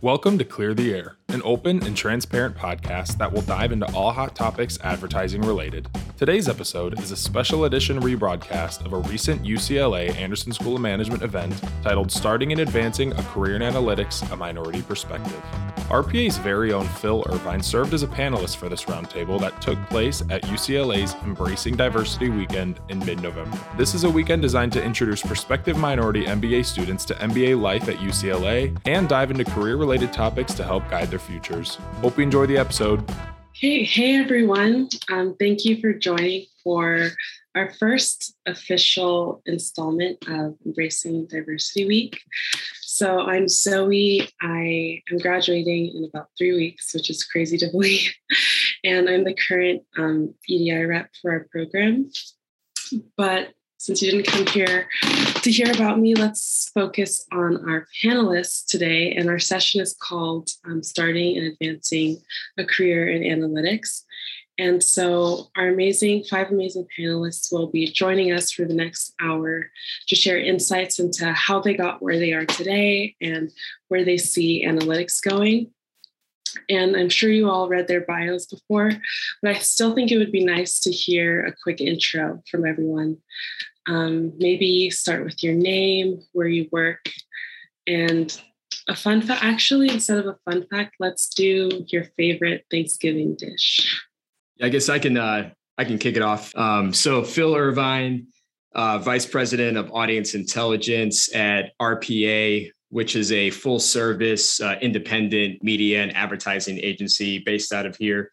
Welcome to Clear the Air, an open and transparent podcast that will dive into all hot topics advertising related. Today's episode is a special edition rebroadcast of a recent UCLA Anderson School of Management event titled Starting and Advancing a Career in Analytics, a Minority Perspective. RPA's very own Phil Irvine served as a panelist for this roundtable that took place at UCLA's Embracing Diversity Weekend in mid November. This is a weekend designed to introduce prospective minority MBA students to MBA life at UCLA and dive into career related topics to help guide their futures. Hope you enjoy the episode. Hey, hey everyone. Um, thank you for joining for our first official installment of Embracing Diversity Week. So I'm Zoe. I am graduating in about three weeks, which is crazy to believe. And I'm the current um, EDI rep for our program. But since you didn't come here to hear about me, let's focus on our panelists today. And our session is called um, Starting and Advancing a Career in Analytics. And so, our amazing, five amazing panelists will be joining us for the next hour to share insights into how they got where they are today and where they see analytics going. And I'm sure you all read their bios before, but I still think it would be nice to hear a quick intro from everyone. Um, maybe start with your name, where you work, and a fun fact. Actually, instead of a fun fact, let's do your favorite Thanksgiving dish. I guess I can uh, I can kick it off. Um, so Phil Irvine, uh, Vice President of Audience Intelligence at RPA, which is a full service uh, independent media and advertising agency based out of here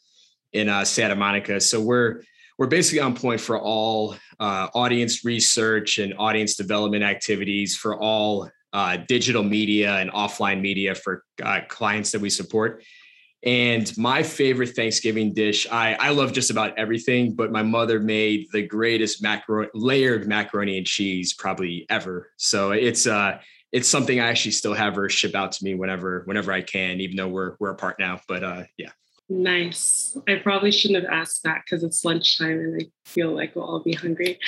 in uh, Santa Monica. So we're we're basically on point for all uh, audience research and audience development activities for all uh, digital media and offline media for uh, clients that we support. And my favorite Thanksgiving dish, I, I love just about everything, but my mother made the greatest layered macaroni and cheese probably ever. So it's uh it's something I actually still have her ship out to me whenever whenever I can, even though we're we're apart now. But uh yeah. Nice. I probably shouldn't have asked that because it's lunchtime and I feel like we'll all be hungry.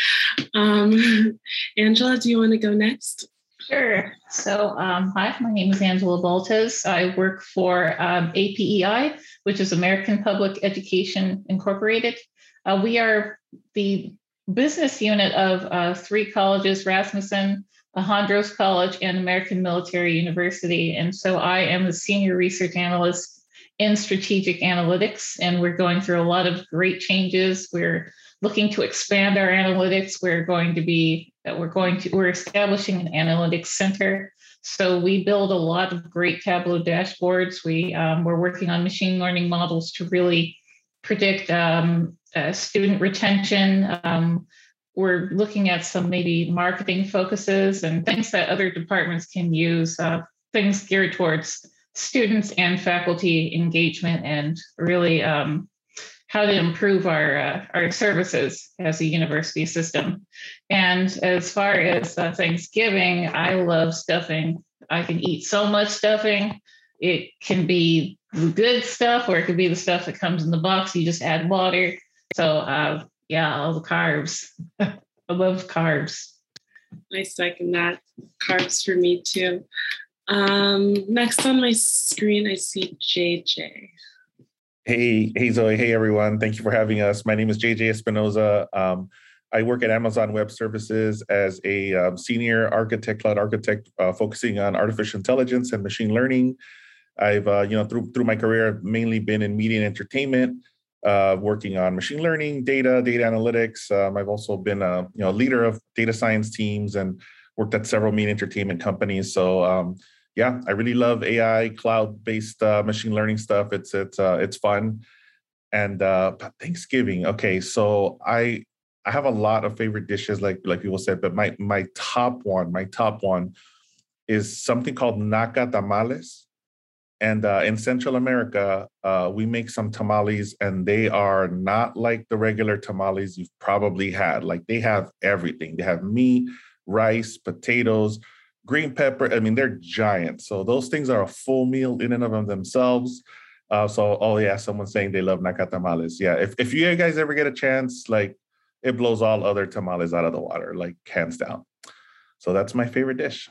Um, Angela, do you want to go next? Sure. So, um, hi, my name is Angela Baltes. I work for um, APEI, which is American Public Education Incorporated. Uh, we are the business unit of uh, three colleges Rasmussen, Hondros College, and American Military University. And so I am the senior research analyst in strategic analytics, and we're going through a lot of great changes. We're looking to expand our analytics. We're going to be we're going to we're establishing an analytics center. So we build a lot of great Tableau dashboards. We um, we're working on machine learning models to really predict um, uh, student retention. Um, we're looking at some maybe marketing focuses and things that other departments can use. Uh, things geared towards students and faculty engagement and really um, how to improve our uh, our services as a university system. And as far as uh, Thanksgiving, I love stuffing. I can eat so much stuffing. It can be the good stuff, or it could be the stuff that comes in the box. You just add water. So uh, yeah, all the carbs. I love carbs. I second that. Carbs for me too. Um, next on my screen, I see JJ. Hey, hey Zoe. Hey everyone. Thank you for having us. My name is JJ Espinoza. Um, I work at Amazon Web Services as a um, senior architect, cloud architect, uh, focusing on artificial intelligence and machine learning. I've, uh, you know, through through my career, mainly been in media and entertainment, uh, working on machine learning, data, data analytics. Um, I've also been a, you know, leader of data science teams and worked at several media entertainment companies. So um, yeah, I really love AI, cloud-based uh, machine learning stuff. It's it's uh, it's fun. And uh, Thanksgiving, okay, so I I have a lot of favorite dishes, like like people said, but my my top one, my top one, is something called nacatamales. And uh, in Central America, uh, we make some tamales, and they are not like the regular tamales you've probably had. Like they have everything. They have meat, rice, potatoes, green pepper. I mean, they're giant. So those things are a full meal in and of themselves. Uh, so, oh yeah, someone's saying they love nacatamales. Yeah, if if you guys ever get a chance, like it blows all other tamales out of the water, like hands down. So that's my favorite dish.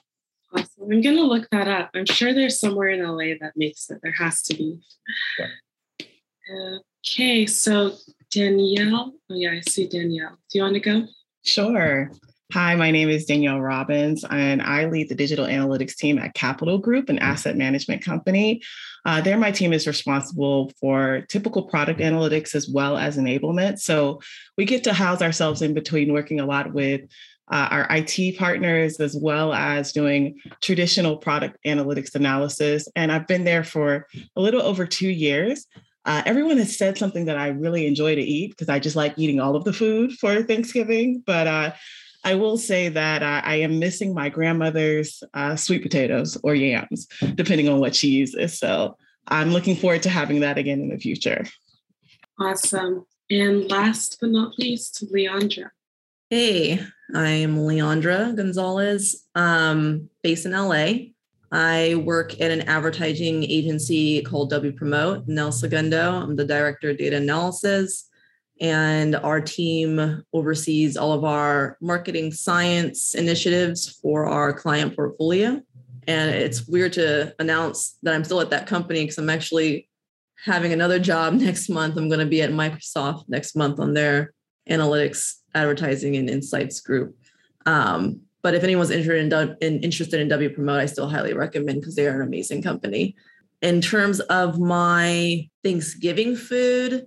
Awesome. I'm going to look that up. I'm sure there's somewhere in LA that makes it. There has to be. Yeah. Okay, so Danielle. Oh, yeah, I see Danielle. Do you want to go? Sure. Hi, my name is Danielle Robbins, and I lead the digital analytics team at Capital Group, an asset management company. Uh, there, my team is responsible for typical product analytics as well as enablement. So we get to house ourselves in between working a lot with uh, our IT partners as well as doing traditional product analytics analysis. And I've been there for a little over two years. Uh, everyone has said something that I really enjoy to eat because I just like eating all of the food for Thanksgiving. But uh, I will say that uh, I am missing my grandmother's uh, sweet potatoes or yams, depending on what she uses. So I'm looking forward to having that again in the future. Awesome. And last but not least, Leandra. Hey, I'm Leandra Gonzalez, um, based in LA. I work at an advertising agency called Wpromote, Nel Segundo. I'm the director of data analysis and our team oversees all of our marketing science initiatives for our client portfolio. And it's weird to announce that I'm still at that company because I'm actually having another job next month. I'm going to be at Microsoft next month on their analytics, advertising, and insights group. Um, but if anyone's interested in, in interested in Wpromote, I still highly recommend because they are an amazing company. In terms of my Thanksgiving food,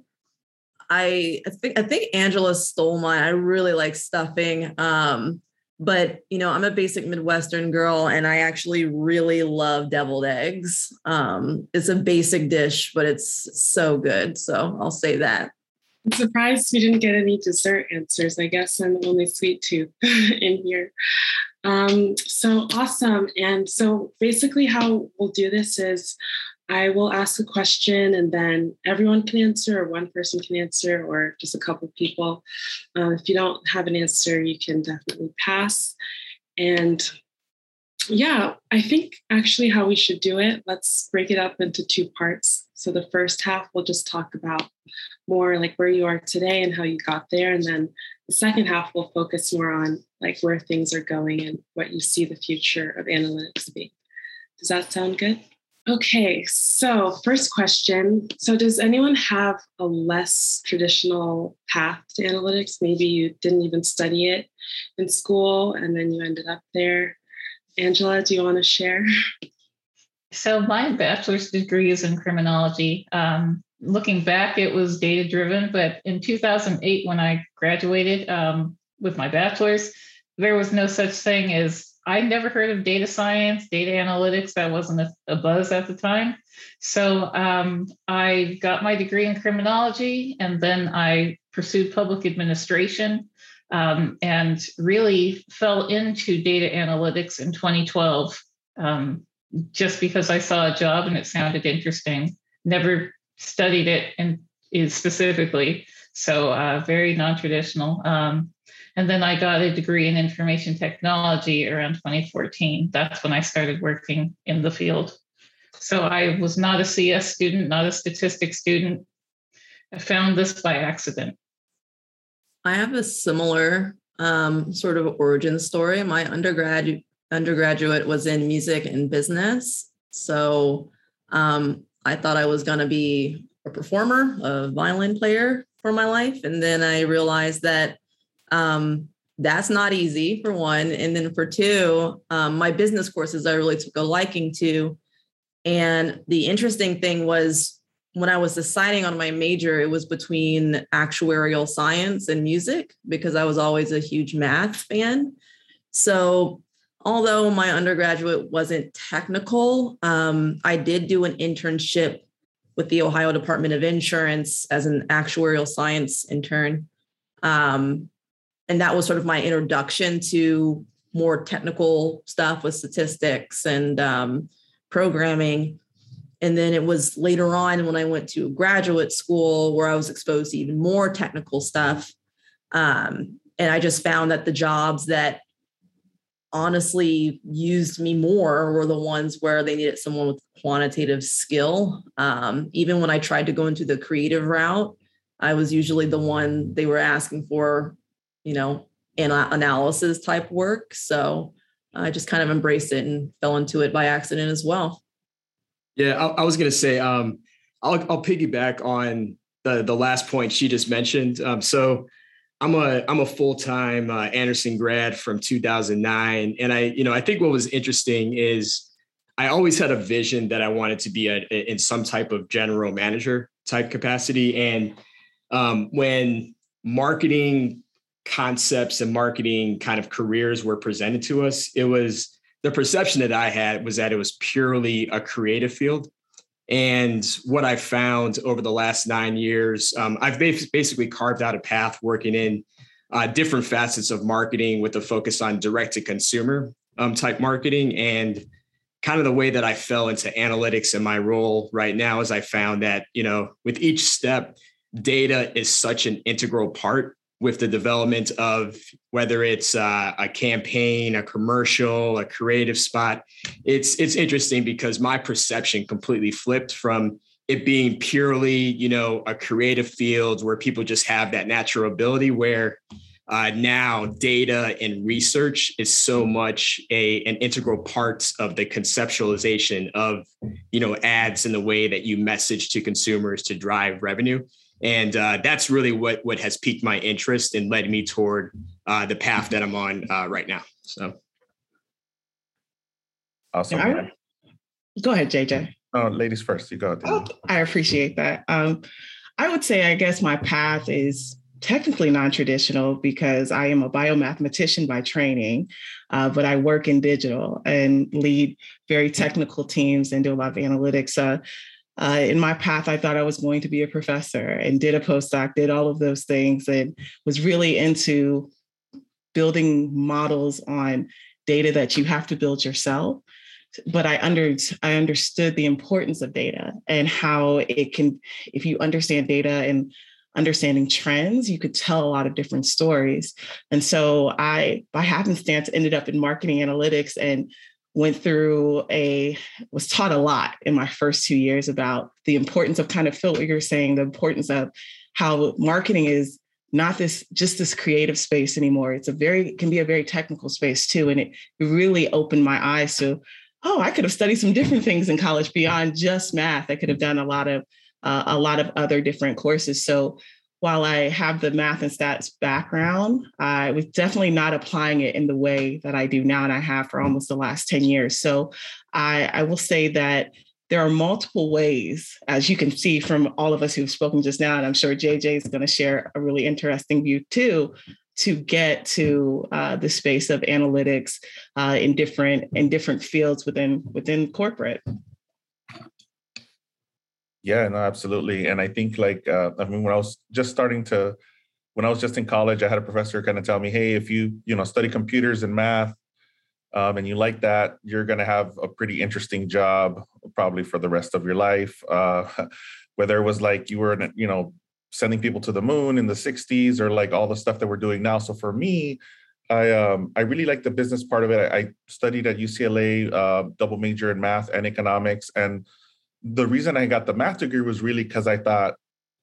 I, I think I think Angela stole mine. I really like stuffing. Um, but you know, I'm a basic Midwestern girl and I actually really love deviled eggs. Um, it's a basic dish, but it's so good. So I'll say that. I'm surprised we didn't get any dessert answers. I guess I'm the only sweet tooth in here. Um, so awesome. And so basically, how we'll do this is I will ask a question and then everyone can answer, or one person can answer, or just a couple people. Uh, if you don't have an answer, you can definitely pass. And yeah, I think actually how we should do it, let's break it up into two parts. So the first half, we'll just talk about more like where you are today and how you got there. And then the second half, we'll focus more on like where things are going and what you see the future of analytics be. Does that sound good? Okay, so first question. So, does anyone have a less traditional path to analytics? Maybe you didn't even study it in school and then you ended up there. Angela, do you want to share? So, my bachelor's degree is in criminology. Um, looking back, it was data driven, but in 2008, when I graduated um, with my bachelor's, there was no such thing as I never heard of data science, data analytics. That wasn't a, a buzz at the time. So um, I got my degree in criminology and then I pursued public administration um, and really fell into data analytics in 2012 um, just because I saw a job and it sounded interesting. Never studied it and is specifically so uh, very non-traditional. Um, and then I got a degree in information technology around 2014. That's when I started working in the field. So I was not a CS student, not a statistics student. I found this by accident. I have a similar um, sort of origin story. My undergraduate undergraduate was in music and business, so um, I thought I was going to be a performer, a violin player for my life, and then I realized that um, that's not easy for one. And then for two, um, my business courses I really took a liking to. And the interesting thing was when I was deciding on my major, it was between actuarial science and music because I was always a huge math fan. So, although my undergraduate wasn't technical, um, I did do an internship with the Ohio Department of Insurance as an actuarial science intern. Um, and that was sort of my introduction to more technical stuff with statistics and um, programming. And then it was later on when i went to graduate school where i was exposed to even more technical stuff. Um, and i just found that the jobs that honestly used me more were the ones where they needed someone with quantitative skill. Um, even when i tried to go into the creative route i was usually the one they were asking for you know, analysis type work. So I just kind of embraced it and fell into it by accident as well. Yeah, I, I was going to say, um, I'll, I'll piggyback on the the last point she just mentioned. Um, so I'm a I'm a full time uh, Anderson grad from 2009, and I you know I think what was interesting is I always had a vision that I wanted to be a, a in some type of general manager type capacity, and um, when marketing concepts and marketing kind of careers were presented to us, it was the perception that I had was that it was purely a creative field. And what I found over the last nine years, um, I've basically carved out a path working in uh, different facets of marketing with a focus on direct to consumer um, type marketing. And kind of the way that I fell into analytics in my role right now is I found that, you know, with each step, data is such an integral part with the development of whether it's uh, a campaign, a commercial, a creative spot. It's it's interesting because my perception completely flipped from it being purely, you know, a creative field where people just have that natural ability where uh, now data and research is so much a an integral part of the conceptualization of you know ads and the way that you message to consumers to drive revenue and uh, that's really what what has piqued my interest and led me toward uh, the path that I'm on uh, right now. So, awesome. Yeah, go ahead, JJ. Oh, ladies first. You go. Oh, I appreciate that. Um, I would say, I guess my path is technically non-traditional because I am a biomathematician by training, uh, but I work in digital and lead very technical teams and do a lot of analytics. Uh, uh, in my path, I thought I was going to be a professor and did a postdoc, did all of those things, and was really into building models on data that you have to build yourself. But I under I understood the importance of data and how it can, if you understand data and understanding trends, you could tell a lot of different stories. And so I, by happenstance, ended up in marketing analytics and went through a was taught a lot in my first two years about the importance of kind of feel what you're saying the importance of how marketing is not this just this creative space anymore. It's a very can be a very technical space too and it really opened my eyes to oh i could have studied some different things in college beyond just math. I could have done a lot of uh, a lot of other different courses. So while I have the math and stats background, I was definitely not applying it in the way that I do now, and I have for almost the last 10 years. So I, I will say that there are multiple ways, as you can see from all of us who've spoken just now, and I'm sure JJ is going to share a really interesting view too, to get to uh, the space of analytics uh, in different in different fields within within corporate. Yeah, no, absolutely. And I think like uh, I mean, when I was just starting to, when I was just in college, I had a professor kind of tell me, "Hey, if you you know study computers and math, um, and you like that, you're going to have a pretty interesting job probably for the rest of your life." Uh, whether it was like you were, you know, sending people to the moon in the '60s, or like all the stuff that we're doing now. So for me, I um, I really like the business part of it. I, I studied at UCLA, uh, double major in math and economics, and the reason I got the math degree was really because I thought,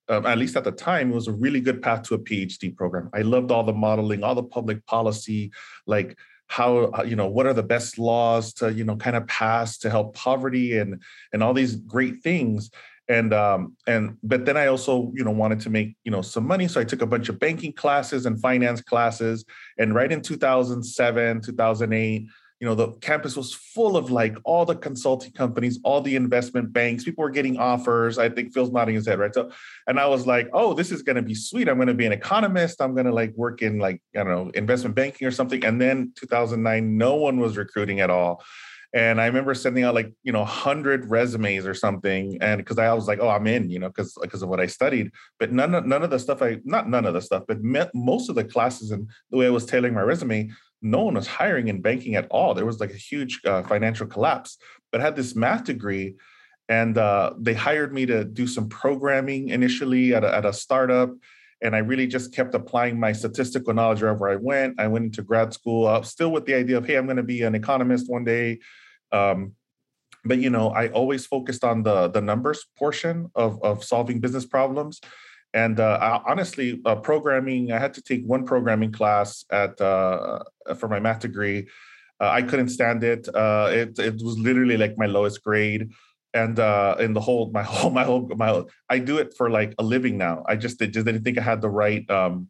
um, at least at the time, it was a really good path to a PhD program. I loved all the modeling, all the public policy, like how you know what are the best laws to you know kind of pass to help poverty and and all these great things and um and but then i also you know wanted to make you know some money so i took a bunch of banking classes and finance classes and right in 2007 2008 you know the campus was full of like all the consulting companies all the investment banks people were getting offers. I think phil's nodding his head right? So and i was like oh this is going to be sweet. I'm going to be an economist. I'm going to like work in like i don't know investment banking or something. And then 2009 no one was recruiting at all. And i remember sending out like you know 100 resumes or something and because i was like oh i'm in you know because because of what i studied. But none of none of the stuff i not none of the stuff but most of the classes and the way i was tailoring my resume no one was hiring in banking at all. There was like a huge uh, financial collapse. But I had this math degree, and uh, they hired me to do some programming initially at a, at a startup. And I really just kept applying my statistical knowledge wherever I went. I went into grad school, uh, still with the idea of, hey, I'm going to be an economist one day. Um, but you know, I always focused on the the numbers portion of of solving business problems. And uh, I, honestly, uh, programming, I had to take one programming class at uh, for my math degree. Uh, I couldn't stand it. Uh, it. It was literally like my lowest grade. And uh, in the whole, my whole, my whole, my, I do it for like a living now. I just, just didn't think I had the right. Um,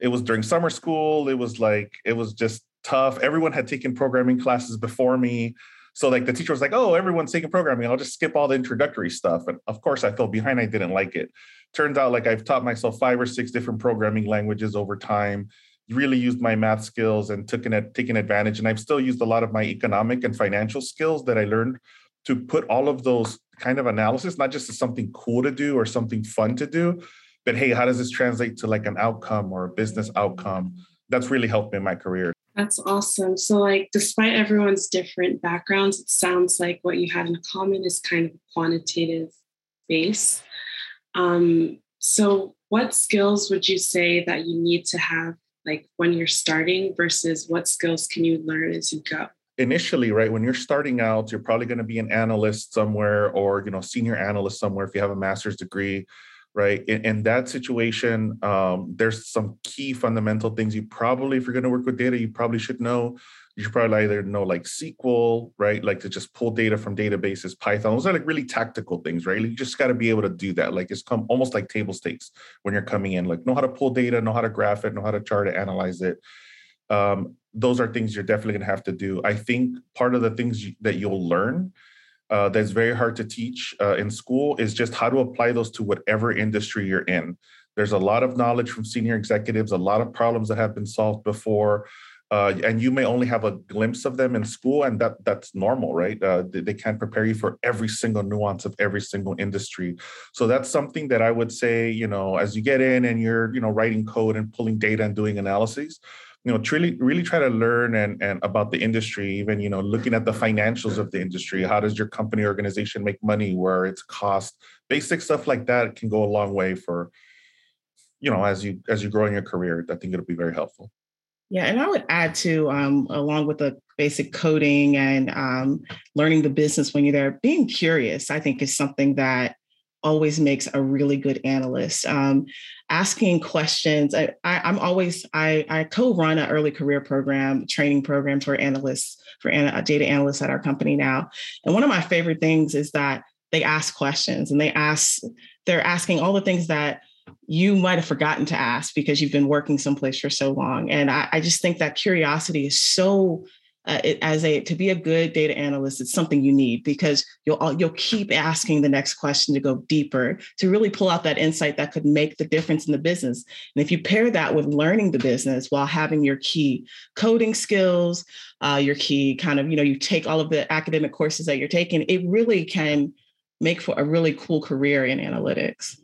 it was during summer school. It was like, it was just tough. Everyone had taken programming classes before me. So like the teacher was like, "Oh, everyone's taking programming. I'll just skip all the introductory stuff." And of course, I fell behind. I didn't like it. Turns out, like I've taught myself five or six different programming languages over time. Really used my math skills and took an taken advantage. And I've still used a lot of my economic and financial skills that I learned to put all of those kind of analysis, not just as something cool to do or something fun to do, but hey, how does this translate to like an outcome or a business outcome? That's really helped me in my career. That's awesome. So, like, despite everyone's different backgrounds, it sounds like what you had in common is kind of quantitative base. Um, so, what skills would you say that you need to have, like, when you're starting, versus what skills can you learn as you go? Initially, right when you're starting out, you're probably going to be an analyst somewhere, or you know, senior analyst somewhere if you have a master's degree right? In, in that situation, um, there's some key fundamental things you probably, if you're going to work with data, you probably should know. You should probably either know like SQL, right? Like to just pull data from databases, Python. Those are like really tactical things, right? Like you just got to be able to do that. Like it's come almost like table stakes when you're coming in. Like know how to pull data, know how to graph it, know how to chart it, analyze it. Um, those are things you're definitely going to have to do. I think part of the things you, that you'll learn uh, that's very hard to teach uh, in school is just how to apply those to whatever industry you're in. There's a lot of knowledge from senior executives, a lot of problems that have been solved before. Uh, and you may only have a glimpse of them in school, and that that's normal, right? Uh, they, they, can't prepare you for every single nuance of every single industry. So that's something that I would say, you know, as you get in and you're, you know, writing code and pulling data and doing analyses, you know really really try to learn and, and about the industry even you know looking at the financials of the industry how does your company organization make money where it's cost basic stuff like that can go a long way for you know as you as you grow in your career i think it'll be very helpful yeah and i would add to um, along with the basic coding and um, learning the business when you're there being curious i think is something that always makes a really good analyst. Um, asking questions. I, am always I, I, co-run an early career program, training program for analysts for ana, data analysts at our company now. And one of my favorite things is that they ask questions and they ask they're asking all the things that you might have forgotten to ask because you've been working someplace for so long. And I, I just think that curiosity is so uh, it, as a to be a good data analyst it's something you need because you'll you'll keep asking the next question to go deeper to really pull out that insight that could make the difference in the business and if you pair that with learning the business while having your key coding skills uh, your key kind of you know you take all of the academic courses that you're taking it really can make for a really cool career in analytics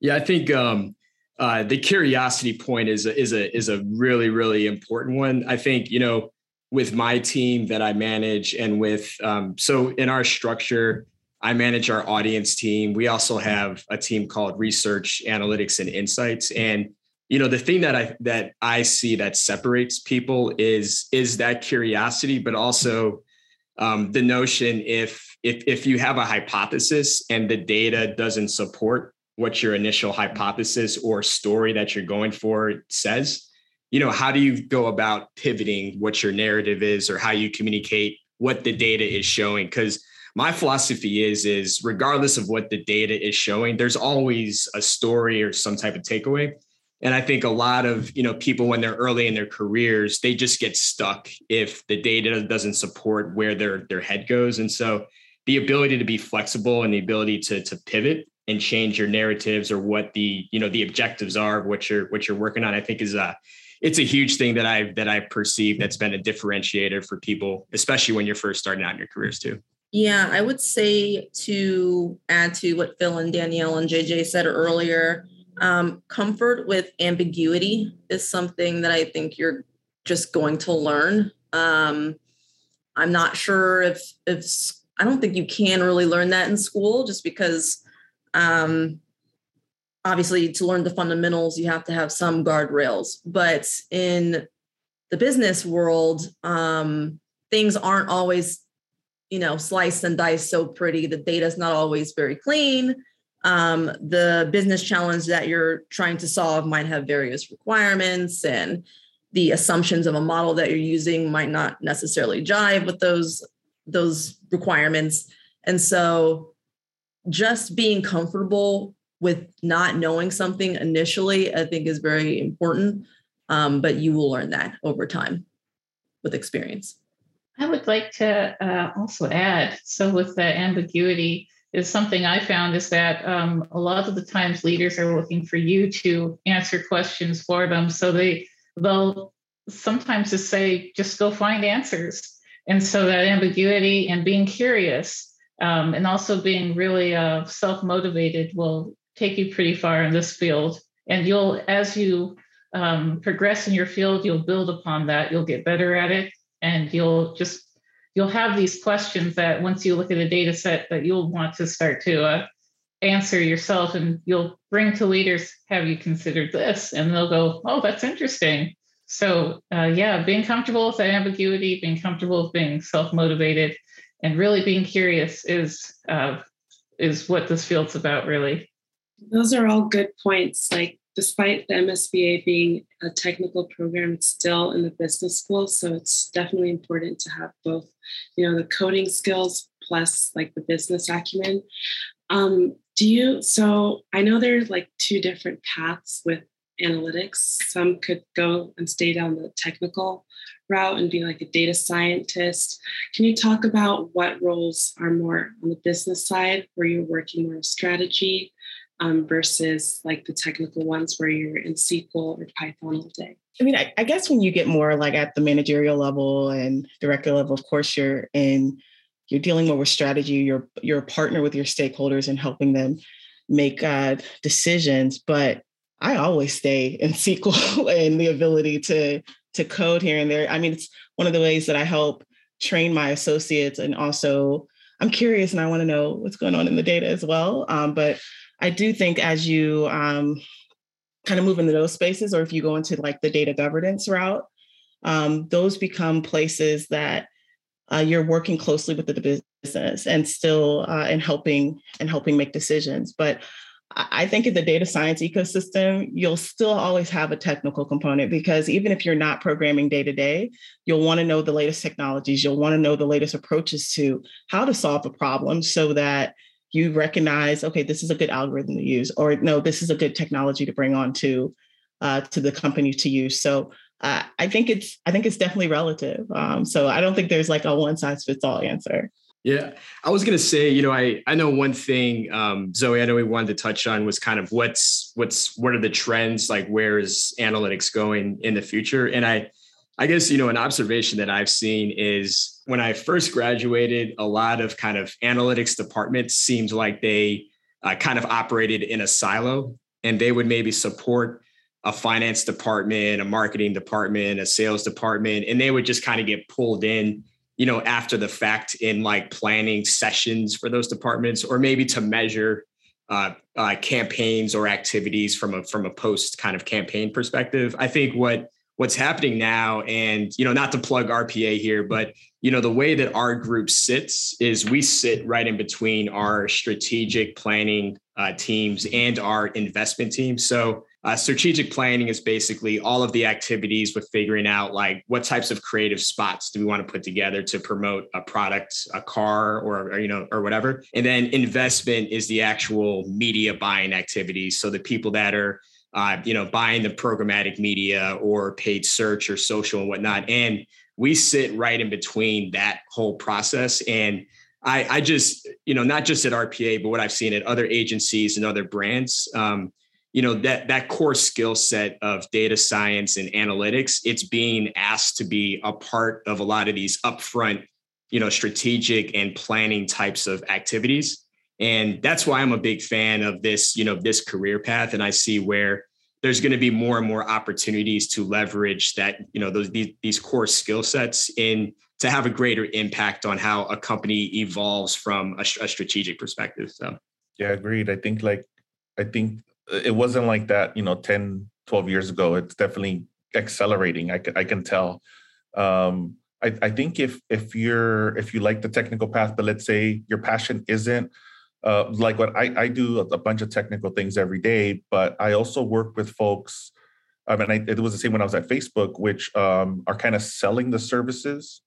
yeah i think um, uh, the curiosity point is a, is a is a really really important one i think you know with my team that I manage and with um, so in our structure, I manage our audience team. We also have a team called Research, Analytics, and Insights. And you know the thing that I that I see that separates people is is that curiosity, but also um, the notion if if if you have a hypothesis and the data doesn't support what your initial hypothesis or story that you're going for says, you know how do you go about pivoting what your narrative is or how you communicate what the data is showing? Because my philosophy is is regardless of what the data is showing there's always a story or some type of takeaway. And i think a lot of you know people when they're early in their careers they just get stuck if the data doesn't support where their their head goes. And so the ability to be flexible and the ability to to pivot and change your narratives or what the you know the objectives are of what you're what you're working on i think is a it's a huge thing that I that I perceive that's been a differentiator for people, especially when you're first starting out in your careers too. Yeah, I would say to add to what Phil and Danielle and JJ said earlier, um, comfort with ambiguity is something that I think you're just going to learn. Um, I'm not sure if if I don't think you can really learn that in school, just because um, obviously to learn the fundamentals you have to have some guardrails. But in the business world um, things aren't always you know sliced and diced so pretty. The data is not always very clean. Um, the business challenge that you're trying to solve might have various requirements and the assumptions of a model that you're using might not necessarily jive with those those requirements. And so just being comfortable with not knowing something initially i think is very important um, but you will learn that over time with experience i would like to uh, also add so with the ambiguity is something I found is that um, a lot of the times leaders are looking for you to answer questions for them. So they they'll sometimes just say, just go find answers. And so that ambiguity and being curious um, and also being really uh, self motivated will take you pretty far in this field. And you'll, as you um, progress in your field, you'll build upon that. You'll get better at it, and you'll just you'll have these questions that once you look at a data set that you'll want to start to uh, answer yourself and you'll bring to leaders have you considered this and they'll go oh that's interesting so uh, yeah being comfortable with that ambiguity being comfortable with being self-motivated and really being curious is uh, is what this field's about really. Those are all good points. Like despite the msba being a technical program it's still in the business school so it's definitely important to have both you know the coding skills plus like the business acumen. Um, do you so i know there's like two different paths with analytics. Some could go and stay down the technical route and be like a data scientist can you talk about what roles are more on the business side where you're working more strategy um, versus like the technical ones where you're in sql or python all day I mean, I, I, guess when you get more like at the managerial level and director level, of course, you're in you're dealing more with strategy. You're you're a partner with your stakeholders and helping them make uh, decisions. But I always stay in SQL and the ability to to code here and there. I mean, it's one of the ways that I help train my associates, and also I'm curious and I want to know what's going on in the data as well. Um, but I do think as you um, kind of move into those spaces, or if you go into like the data governance route, um, those become places that uh, you're working closely with the business and still uh, and helping and helping make decisions. But I think in the data science ecosystem, you'll still always have a technical component because even if you're not programming day to day, you'll want to know the latest technologies. You'll want to know the latest approaches to how to solve a problem so that you recognize, okay, this is a good algorithm to use, or no, this is a good technology to bring on to uh, to the company to use. So uh, I think it's I think it's definitely relative. Um, so I don't think there's like a one size fits all answer. Yeah, I was gonna say, you know, I I know one thing, um, Zoe. I know we wanted to touch on was kind of what's what's what are the trends like? Where is analytics going in the future? And I I guess, you know, an observation that I've seen is when I first graduated, a lot of kind of analytics departments seemed like they uh, kind of operated in a silo and they would maybe support a finance department, a marketing department, a sales department, and they would just kind of get pulled in, you know, after the fact in like planning sessions for those departments or maybe to measure uh, uh, campaigns or activities from a from a post kind of campaign perspective. I think what what's happening now and you know not to plug rpa here but you know the way that our group sits is we sit right in between our strategic planning uh, teams and our investment team so uh, strategic planning is basically all of the activities with figuring out like what types of creative spots do we want to put together to promote a product a car or, or you know or whatever and then investment is the actual media buying activities so the people that are uh, you know, buying the programmatic media or paid search or social and whatnot. And we sit right in between that whole process. And I, I just, you know, not just at RPA, but what I've seen at other agencies and other brands, um, you know, that that core skill set of data science and analytics, it's being asked to be a part of a lot of these upfront, you know, strategic and planning types of activities and that's why I'm a big fan of this, you know, this career path. And I see where there's going to be more and more opportunities to leverage that, you know, those these, these core skill sets in to have a greater impact on how a company evolves from a, a strategic perspective. So yeah, agreed. I think like I think it wasn't like that, you know, 10, 12 years ago. It's definitely accelerating. I can I can tell. Um, I, I think if if you're if you like the technical path, but let's say your passion isn't uh, like what I, I do a bunch of technical things every day, but I also work with folks I mean, I, it was the same when I was at Facebook, which um, are kind of selling the services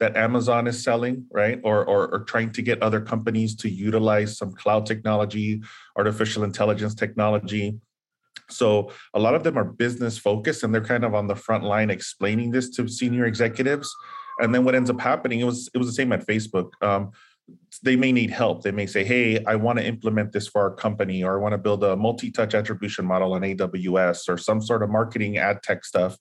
that Amazon is selling, right? Or, or, or trying to get other companies to utilize some cloud technology, artificial intelligence technology. So a lot of them are business focused, and they're kind of on the front line explaining this to senior executives. And then what ends up happening, it was it was the same at Facebook. Um, they may need help. They may say, "Hey, I want to implement this for our company, or I want to build a multi-touch attribution model on AWS, or some sort of marketing ad tech stuff.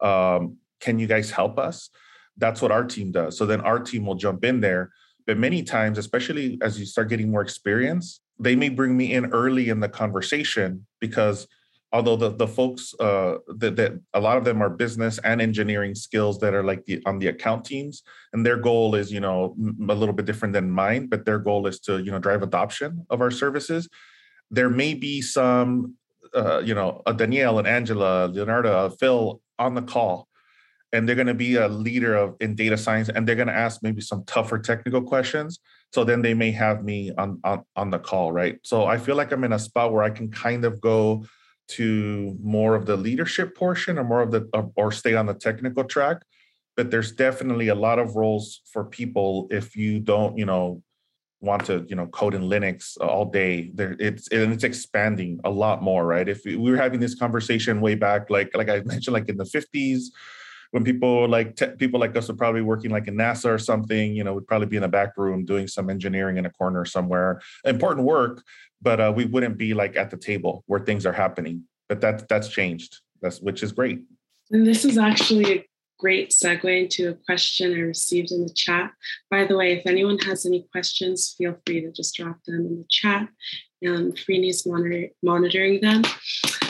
Um, can you guys help us?" That's what our team does. So then our team will jump in there. But many times, especially as you start getting more experience, they may bring me in early in the conversation because although the the folks uh that, that a lot of them are business and engineering skills that are like the on the account teams and their goal is you know a little bit different than mine but their goal is to you know drive adoption of our services there may be some uh, you know a danielle and angela leandra phil on the call and they're going to be a leader of in data science and they're going to ask maybe some tougher technical questions. So then they may have me on, on on the call right? So i feel like i'm in a spot where i can kind of go to more of the leadership portion or more of the or stay on the technical track. But there's definitely a lot of roles for people if you don't you know want to you know code in linux all day. There it's and it's expanding a lot more right? If we were having this conversation way back like like i mentioned like in the 50s when people like te- people like us are probably working like in nasa or something you know would probably be in a back room doing some engineering in a corner somewhere important work but uh, we wouldn't be like at the table where things are happening. But that that's changed. That's which is great. And this is actually a great segue into a question I received in the chat. By the way, if anyone has any questions, feel free to just drop them in the chat. And Freeney's monitor, monitoring them.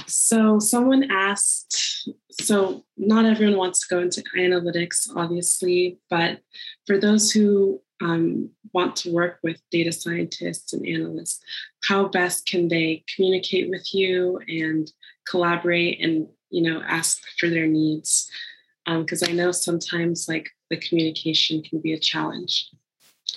So someone asked, so not everyone wants to go into analytics, obviously, but for those who um, want to work with data scientists and analysts, how best can they communicate with you and collaborate and you know ask for their needs? Because um, I know sometimes like the communication can be a challenge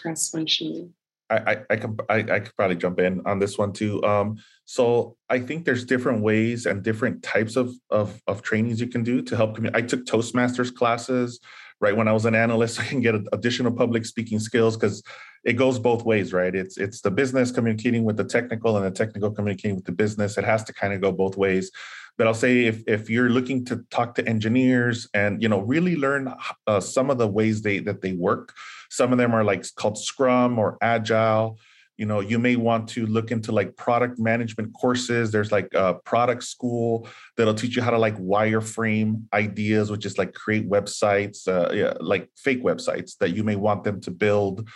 cross functionally. I, I, can I, I could probably jump in on this one too. Um, so I think there's different ways and different types of of, of trainings you can do to help. Commun- I took Toastmasters classes right when i was an analyst i can get additional public speaking skills because it goes both ways right it's it's the business communicating with the technical and the technical communicating with the business it has to kind of go both ways but i'll say if if you're looking to talk to engineers and you know really learn uh, some of the ways they that they work some of them are like called scrum or agile. You know you may want to look into like product management courses. There's like a product school that'll teach you how to like wireframe ideas which is like create websites uh, yeah, like fake websites that you may want them to build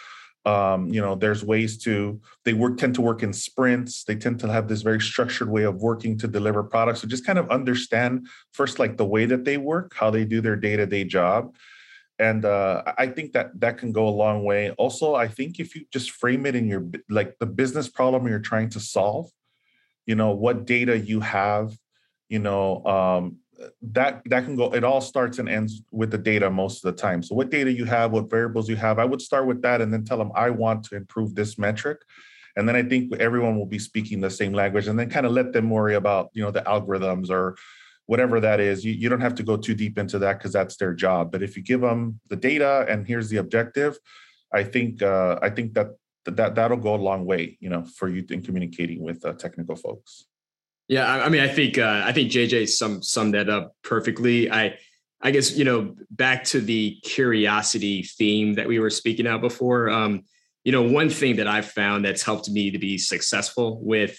um, you know there's ways to they work tend to work in sprints. They tend to have this very structured way of working to deliver products. So just kind of understand first like the way that they work how they do their day-to-day job. And uh, i think that that can go a long way. Also i think if you just frame it in your like the business problem you're trying to solve you know what data you have you know um, that that can go it all starts and ends with the data most of the time. So what data you have what variables you have i would start with that and then tell them i want to improve this metric. And then i think everyone will be speaking the same language and then kind of let them worry about you know the algorithms or whatever that is. You, you don't have to go too deep into that because that's their job. But if you give them the data and here's the objective i think uh, i think that that that'll go a long way you know for you in communicating with uh, technical folks yeah i mean i think uh, i think jj sum, summed that up perfectly. I i guess you know back to the curiosity theme that we were speaking out before um, you know one thing that i've found that's helped me to be successful with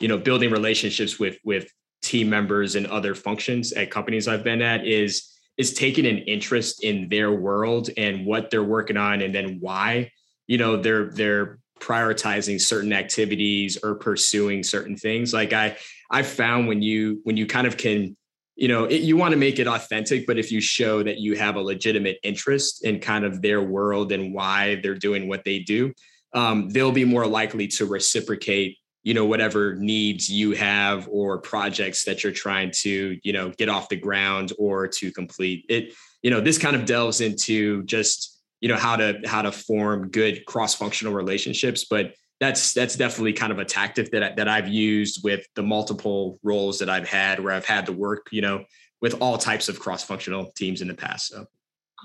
you know building relationships with with team members and other functions at companies I've been at is is taking an interest in their world and what they're working on and then why you know they're they're prioritizing certain activities or pursuing certain things. Like i i found when you when you kind of can you know it, you want to make it authentic but if you show that you have a legitimate interest in kind of their world and why they're doing what they do um, they'll be more likely to reciprocate you know whatever needs you have or projects that you're trying to you know get off the ground or to complete. It you know this kind of delves into just you know how to how to form good cross functional relationships but that's that's definitely kind of a tactic that that I've used with the multiple roles that I've had, where I've had to work, you know, with all types of cross-functional teams in the past. So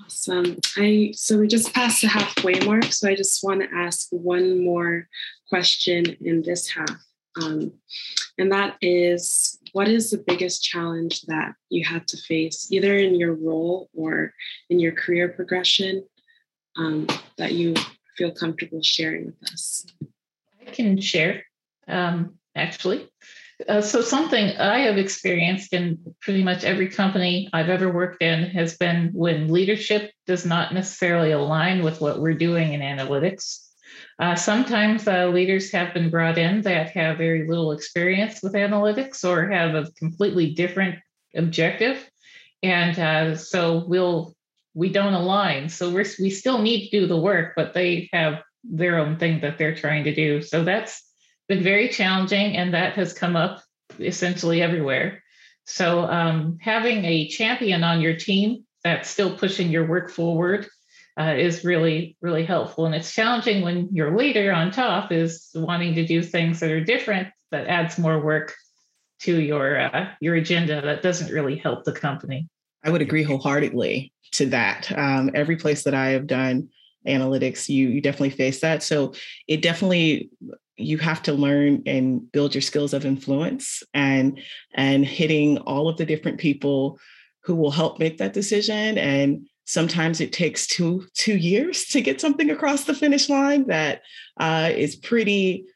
awesome. I so we just passed the halfway mark, so I just want to ask one more question in this half, um, and that is, what is the biggest challenge that you had to face, either in your role or in your career progression, um, that you feel comfortable sharing with us? I can share, um, actually. Uh, so, something I have experienced in pretty much every company I've ever worked in has been when leadership does not necessarily align with what we're doing in analytics. Uh, sometimes uh, leaders have been brought in that have very little experience with analytics or have a completely different objective. And uh, so we'll we don't align. So we're, we still need to do the work, but they have their own thing that they're trying to do. So that's been very challenging, and that has come up essentially everywhere. So um, having a champion on your team that's still pushing your work forward uh, is really really helpful. And it's challenging when your leader on top is wanting to do things that are different that adds more work to your uh, your agenda that doesn't really help the company. I would agree wholeheartedly to that. Um, every place that I have done analytics, you you definitely face that. So it definitely you have to learn and build your skills of influence and and hitting all of the different people who will help make that decision. And sometimes it takes two two years to get something across the finish line that uh, is pretty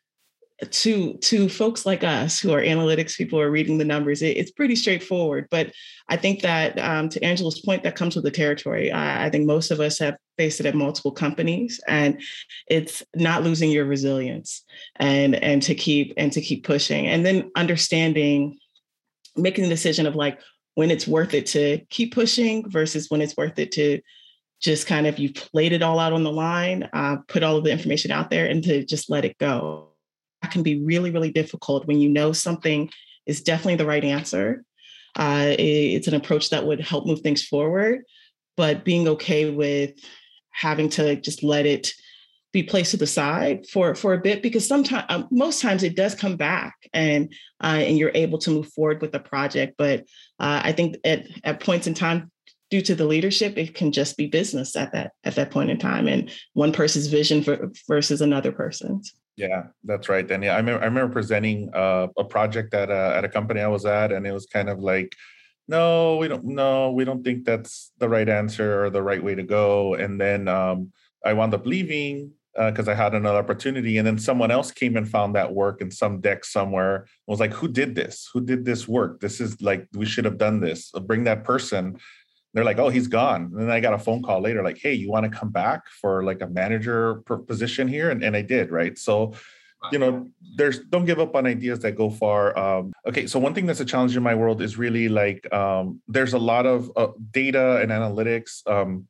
to to folks like us who are analytics people are reading the numbers it, it's pretty straightforward. But i think that um, to angela's point that comes with the territory. I, I, think most of us have faced it at multiple companies and it's not losing your resilience and and to keep and to keep pushing and then understanding making the decision of like when it's worth it to keep pushing versus when it's worth it to just kind of you've played it all out on the line uh, put all of the information out there and to just let it go that can be really, really difficult when you know something is definitely the right answer. Uh, it's an approach that would help move things forward, but being okay with having to just let it be placed to the side for for a bit because sometimes uh, most times it does come back and uh, and you're able to move forward with the project but uh, i think at, at points in time due to the leadership it can just be business at that at that point in time and one person's vision for, versus another person's yeah, that's right. And yeah, I remember, I remember presenting uh, a project at a, at a company I was at, and it was kind of like, no, we don't, no, we don't think that's the right answer or the right way to go. And then um, I wound up leaving because uh, I had another opportunity. And then someone else came and found that work in some deck somewhere. I was like, who did this? Who did this work? This is like, we should have done this. Bring that person they're like, oh, he's gone. And then I got a phone call later, like, hey, you want to come back for like a manager position here? And, and I did, right? So, you know, there's don't give up on ideas that go far. Um, okay, so one thing that's a challenge in my world is really like um, there's a lot of uh, data and analytics. Um,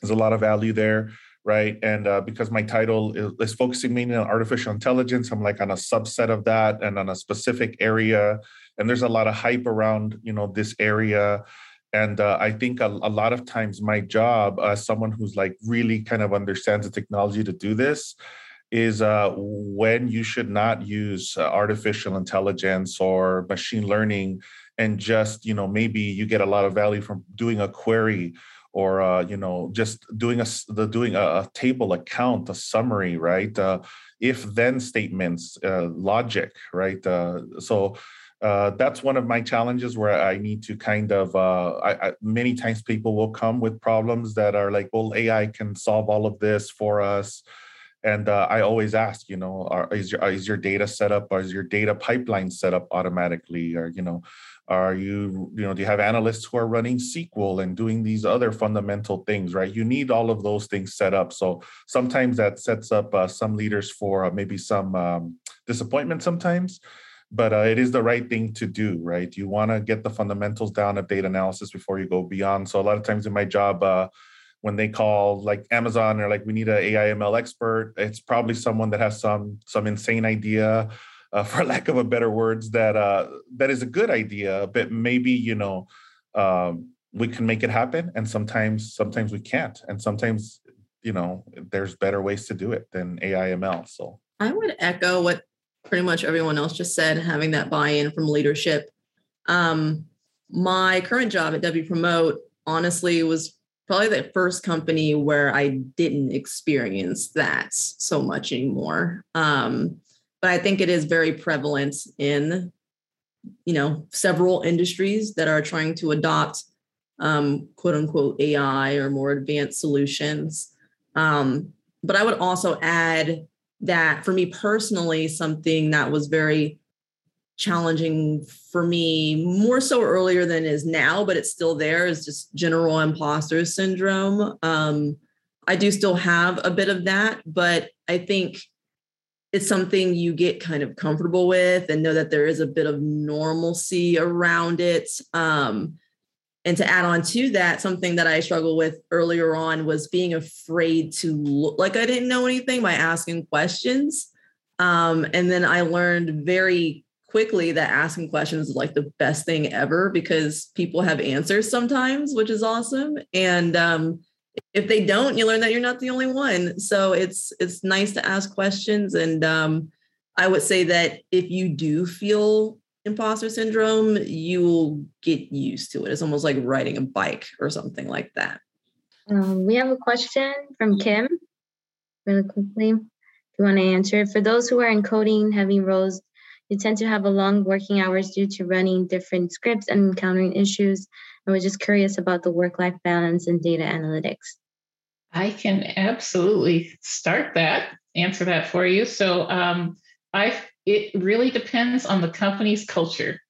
there's a lot of value there, right? And uh, because my title is, is focusing mainly on artificial intelligence, I'm like on a subset of that and on a specific area. And there's a lot of hype around, you know, this area and uh, i think a, a, lot of times my job as someone who's like really kind of understands the technology to do this is uh, when you should not use uh, artificial intelligence or machine learning and just you know maybe you get a lot of value from doing a query or uh, you know just doing a the doing a, a table account a summary right uh, if then statements uh, logic right uh, so that's one of my challenges where I need to kind of. I, I, many times people will come with problems that are like, "Well, AI can solve all of this for us," and uh, I always ask, you know, are, is your is your data set up? Or is your data pipeline set up automatically? Or you know, are you you know do you have analysts who are running SQL and doing these other fundamental things? Right, you need all of those things set up. So sometimes that sets up uh, some leaders for uh, maybe some um, disappointment. Sometimes but uh, it is the right thing to do, right? You want to get the fundamentals down of data analysis before you go beyond. So a lot of times in my job, uh, when they call like Amazon or like we need an AI ML expert, it's probably someone that has some some insane idea, uh, for lack of a better words, that uh, that is a good idea, but maybe you know um, we can make it happen, and sometimes sometimes we can't, and sometimes you know there's better ways to do it than AI ML. So I would echo what pretty much everyone else just said, having that buy-in from leadership. Um, my current job at Wpromote honestly was probably the first company where I didn't experience that so much anymore. Um, but I think it is very prevalent in, you know, several industries that are trying to adopt um, quote unquote AI or more advanced solutions. Um, but I would also add that for me personally, something that was very challenging for me more so earlier than is now, but it's still there is just general imposter syndrome. Um, I do still have a bit of that, but I think it's something you get kind of comfortable with and know that there is a bit of normalcy around it. Um, and to add on to that, something that I struggled with earlier on was being afraid to look like I didn't know anything by asking questions. Um, and then I learned very quickly that asking questions is like the best thing ever because people have answers sometimes, which is awesome. And um, if they don't, you learn that you're not the only one. So it's it's nice to ask questions. And um, I would say that if you do feel imposter syndrome, you will get used to it. It's almost like riding a bike or something like that. Um, we have a question from Kim, really quickly. If you want to answer, for those who are in coding heavy roles, you tend to have a long working hours due to running different scripts and encountering issues. I was just curious about the work-life balance and data analytics. I can absolutely start that, answer that for you. So um, I it really depends on the company's culture.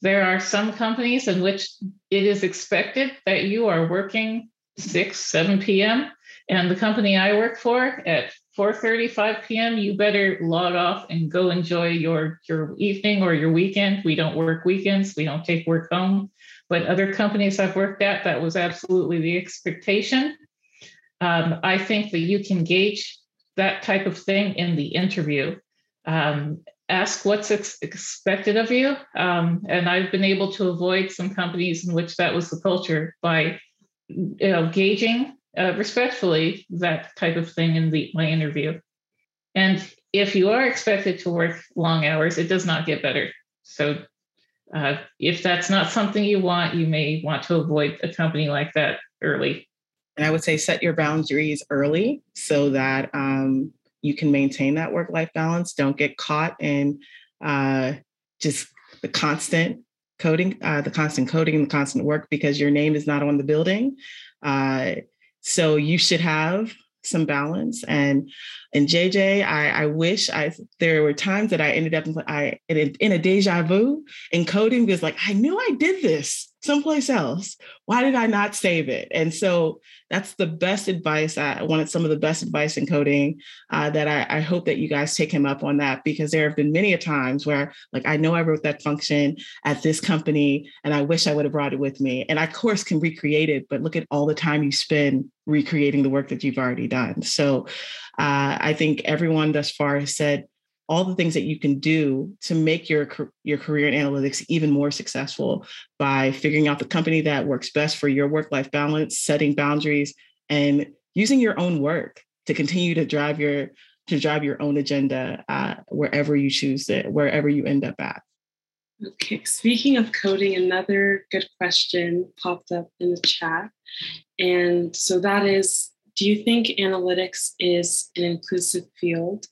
There are some companies in which it is expected that you are working 6, 7 p.m. And the company I work for at 4:30, 5 p.m., you better log off and go enjoy your your evening or your weekend. We don't work weekends. We don't take work home. But other companies I've worked at, that was absolutely the expectation. Um, I think that you can gauge that type of thing in the interview. Um, ask what's ex- expected of you. Um, and I've been able to avoid some companies in which that was the culture by you know, gauging uh, respectfully that type of thing in the my interview. And if you are expected to work long hours, it does not get better. So uh, if that's not something you want, you may want to avoid a company like that early. And I would say set your boundaries early so that um, you can maintain that work life balance. Don't get caught in uh, just the constant coding, uh, the constant coding and the constant work because your name is not on the building. So you should have some balance. And and JJ, I, I wish I there were times that I ended up in, I in a deja vu in coding because like I knew I did this someplace else. Why did I not save it? And so that's the best advice. I wanted some of the best advice in coding uh, that I, I, hope that you guys take him up on that because there have been many a times where like I know I wrote that function at this company and I wish I would have brought it with me. And I of course can recreate it, but look at all the time you spend recreating the work that you've already done. So uh, I think everyone thus far has said all the things that you can do to make your your career in analytics even more successful by figuring out the company that works best for your work life balance, setting boundaries, and using your own work to continue to drive your to drive your own agenda uh, wherever you choose it, wherever you end up at. Okay, speaking of coding, another good question popped up in the chat. And so that is Do you think analytics is an inclusive field?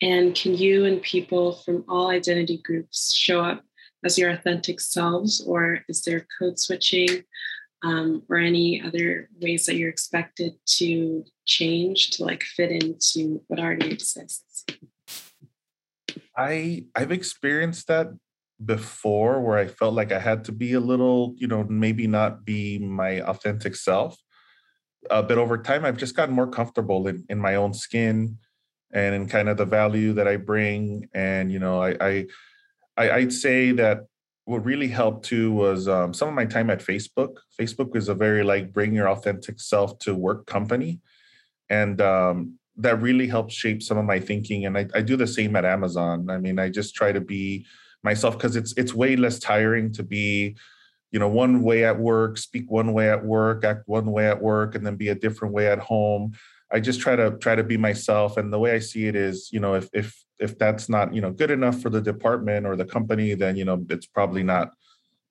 And can you and people from all identity groups show up as your authentic selves, or is there code switching um, or any other ways that you're expected to change to like fit into what already exists? I I've experienced that before where I felt like I had to be a little, you know, maybe not be my authentic self. Uh, but over time, I've just gotten more comfortable in, in my own skin and in kind of the value that I bring. And you know, I, I, I would say that what really helped too was um, some of my time at Facebook. Facebook is a very like bring your authentic self to work company, and um, that really helped shape some of my thinking. And I, I do the same at Amazon. I mean, I just try to be myself because it's it's way less tiring to be you know one way at work speak one way at work act one way at work and then be a different way at home I just try to try to be myself. And the way I see it is, you know, if if if that's not you know good enough for the department or the company, then you know it's probably not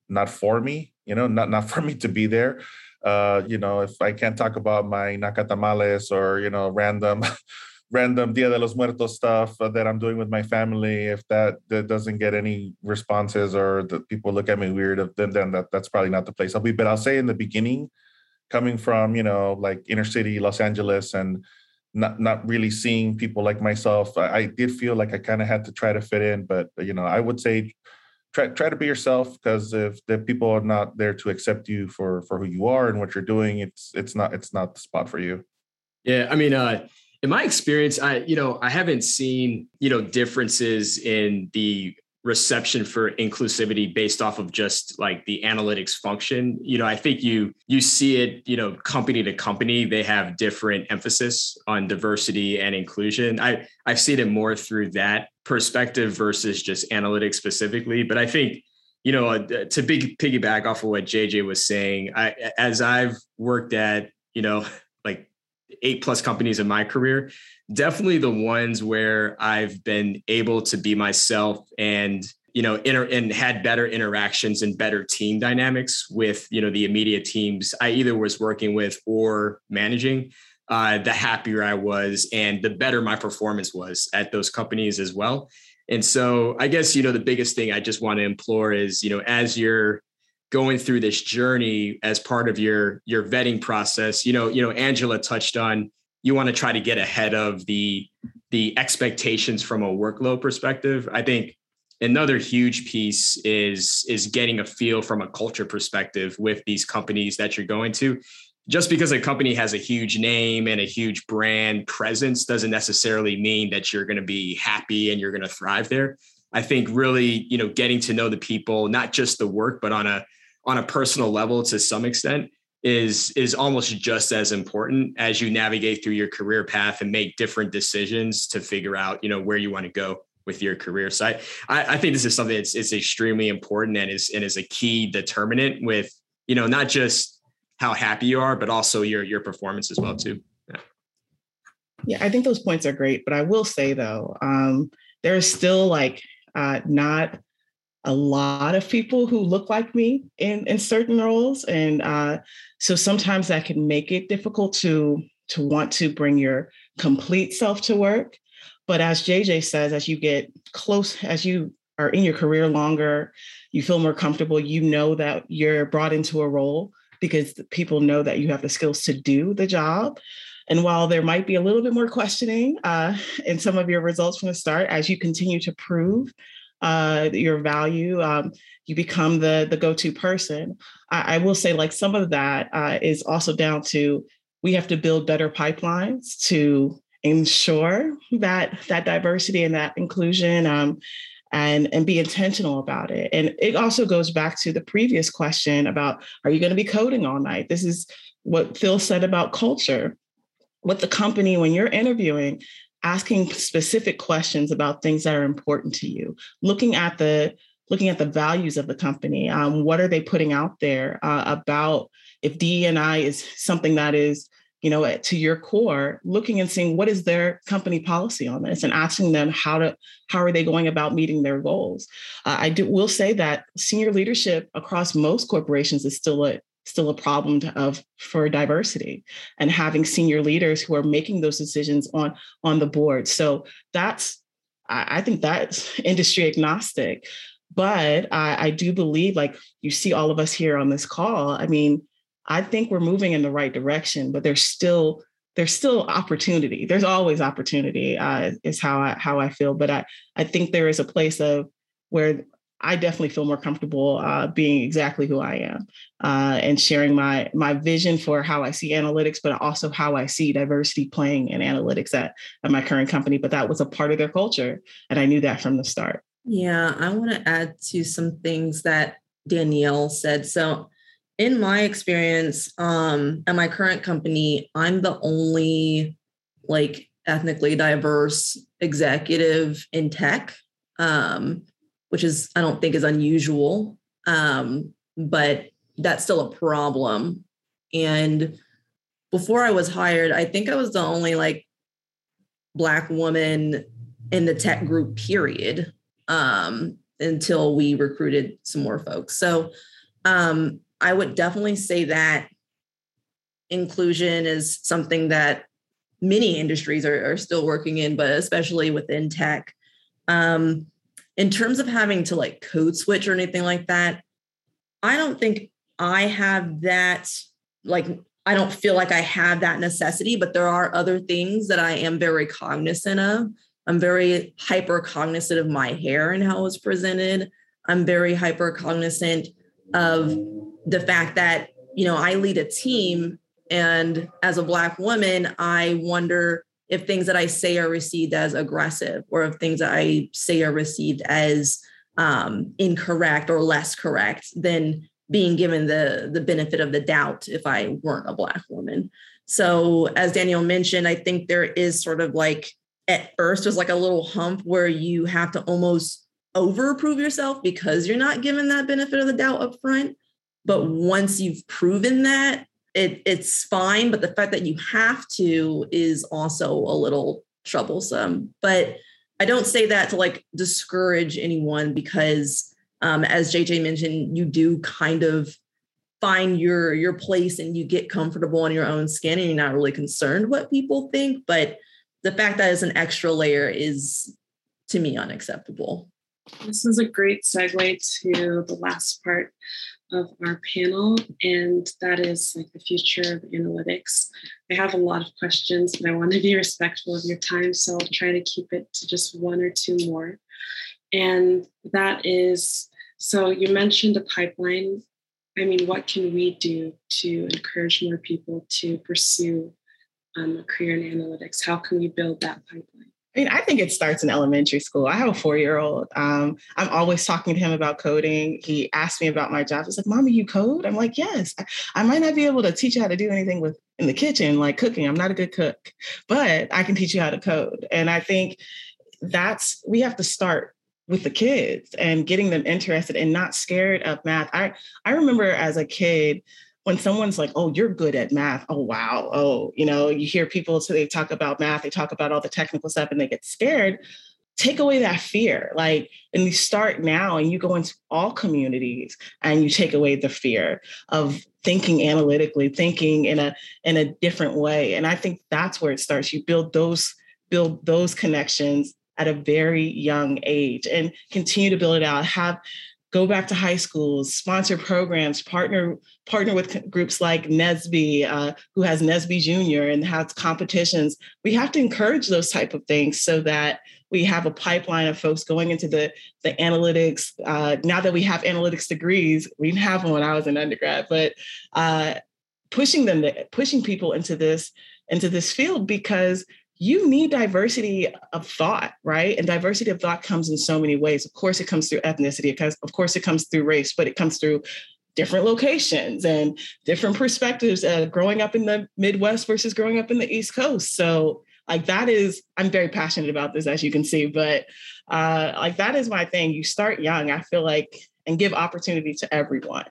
not for me. You know, not not for me to be there. Uh, you know, if I can't talk about my nacatamales or you know random random Dia de los Muertos stuff that I'm doing with my family, if that, that doesn't get any responses or the people look at me weird, then then that that's probably not the place I'll be. But I'll say in the beginning, coming from you know like inner city Los Angeles and not not really seeing people like myself, I, I did feel like I kind of had to try to fit in. But you know, I would say try try to be yourself because if the people are not there to accept you for for who you are and what you're doing, it's it's not it's not the spot for you. Yeah, I mean, uh, in my experience, I you know I haven't seen you know differences in the reception for inclusivity based off of just like the analytics function. You know i think you you see it you know company to company they have different emphasis on diversity and inclusion. I i've seen it more through that perspective versus just analytics specifically but i think you know uh, to big piggyback off of what jj was saying i as i've worked at you know eight plus companies in my career definitely the ones where I've been able to be myself and you know inter- and had better interactions and better team dynamics with you know the immediate teams I either was working with or managing uh, the happier I was and the better my performance was at those companies as well. And so I guess you know the biggest thing I just want to implore is you know as you're going through this journey as part of your your vetting process you know you know Angela touched on you want to try to get ahead of the the expectations from a workload perspective. I think another huge piece is is getting a feel from a culture perspective with these companies that you're going to. Just because a company has a huge name and a huge brand presence doesn't necessarily mean that you're going to be happy and you're going to thrive there. I think really, you know, getting to know the people, not just the work, but on a on a personal level to some extent is is almost just as important as you navigate through your career path and make different decisions to figure out you know where you want to go with your career. So I, I think this is something that's it's extremely important and is and is a key determinant with you know not just how happy you are but also your your performance as well too. Yeah, yeah i think those points are great but i will say though um there's still like uh not a lot of people who look like me in, in certain roles. And uh, so sometimes that can make it difficult to, to want to bring your complete self to work. But as JJ says, as you get close, as you are in your career longer, you feel more comfortable, you know that you're brought into a role because people know that you have the skills to do the job. And while there might be a little bit more questioning uh, in some of your results from the start, as you continue to prove uh, your value, um, you become the the go to person. I, I, will say, like some of that uh, is also down to we have to build better pipelines to ensure that that diversity and that inclusion. Um, and and be intentional about it. And it also goes back to the previous question about are you going to be coding all night? This is what Phil said about culture. With the company, when you're interviewing, asking specific questions about things that are important to you looking at the looking at the values of the company um, what are they putting out there uh, about if dei is something that is you know to your core looking and seeing what is their company policy on this and asking them how to how are they going about meeting their goals. Uh, i do, will say that senior leadership across most corporations is still a still a problem to, of for diversity and having senior leaders who are making those decisions on on the board. So that's i, I think that's industry agnostic. But I, I do believe like you see all of us here on this call i mean i think we're moving in the right direction but there's still there's still opportunity. There's always opportunity uh, is how i how i feel. But i i think there is a place of where I definitely feel more comfortable uh, being exactly who I am uh, and sharing my my vision for how I see analytics, but also how I see diversity playing in analytics at, at my current company. But that was a part of their culture, and I knew that from the start. Yeah, I want to add to some things that Danielle said. So, in my experience, um, at my current company, I'm the only like ethnically diverse executive in tech. Um, which is I don't think is unusual, um, but that's still a problem. And before I was hired, I think I was the only like black woman in the tech group period um, until we recruited some more folks. So um, I would definitely say that inclusion is something that many industries are, are still working in, but especially within tech. Um, in terms of having to like code switch or anything like that, I don't think I have that like I don't feel like I have that necessity, but there are other things that I am very cognizant of. I'm very hyper cognizant of my hair and how it's presented. I'm very hyper cognizant of the fact that, you know, I lead a team and as a Black woman, I wonder if things that I say are received as aggressive or if things that I say are received as um, incorrect or less correct than being given the, the benefit of the doubt if I weren't a Black woman. So, as Daniel mentioned, I think there is sort of like at first, there's like a little hump where you have to almost over prove yourself because you're not given that benefit of the doubt up front. But once you've proven that, it, it's fine. But the fact that you have to is also a little troublesome. But I don't say that to like discourage anyone because, um, as JJ mentioned, you do kind of find your your place and you get comfortable in your own skin and you're not really concerned what people think. But the fact that it's an extra layer is to me unacceptable. This is a great segue to the last part of our panel, and that is like the future of analytics. I have a lot of questions, but I want to be respectful of your time, so I'll try to keep it to just one or two more. And that is so you mentioned a pipeline. I mean, what can we do to encourage more people to pursue um, a career in analytics? How can we build that pipeline? I mean, I think it starts in elementary school. I have a four year old. Um, I'm always talking to him about coding. He asked me about my job. He's like, Mommy, you code? I'm like, Yes. I, I might not be able to teach you how to do anything with in the kitchen, like cooking. I'm not a good cook, but I can teach you how to code. And I think that's, we have to start with the kids and getting them interested and not scared of math. I, I remember as a kid, when someone's like, oh, you're good at math. Oh, wow. Oh, you know, you hear people, so they talk about math, they talk about all the technical stuff and they get scared. Take away that fear. Like, and you start now and you go into all communities and you take away the fear of thinking analytically, thinking in a in a different way. And I think that's where it starts. You build those, build those connections at a very young age and continue to build it out. Have go back to high schools, sponsor programs, partner partner with groups like NSBE, uh, who has NSBE Junior and has competitions. We have to encourage those type of things so that we have a pipeline of folks going into the the analytics. Uh, now that we have analytics degrees, we didn't have them when I was an undergrad, but uh, pushing them, pushing people into this into this field because you need diversity of thought, right? And diversity of thought comes in so many ways. Of course, it comes through ethnicity, because of course it comes through race, but it comes through different locations and different perspectives uh, growing up in the midwest versus growing up in the east coast so like that is i'm very passionate about this as you can see but uh like that is my thing you start young i feel like and give opportunity to everyone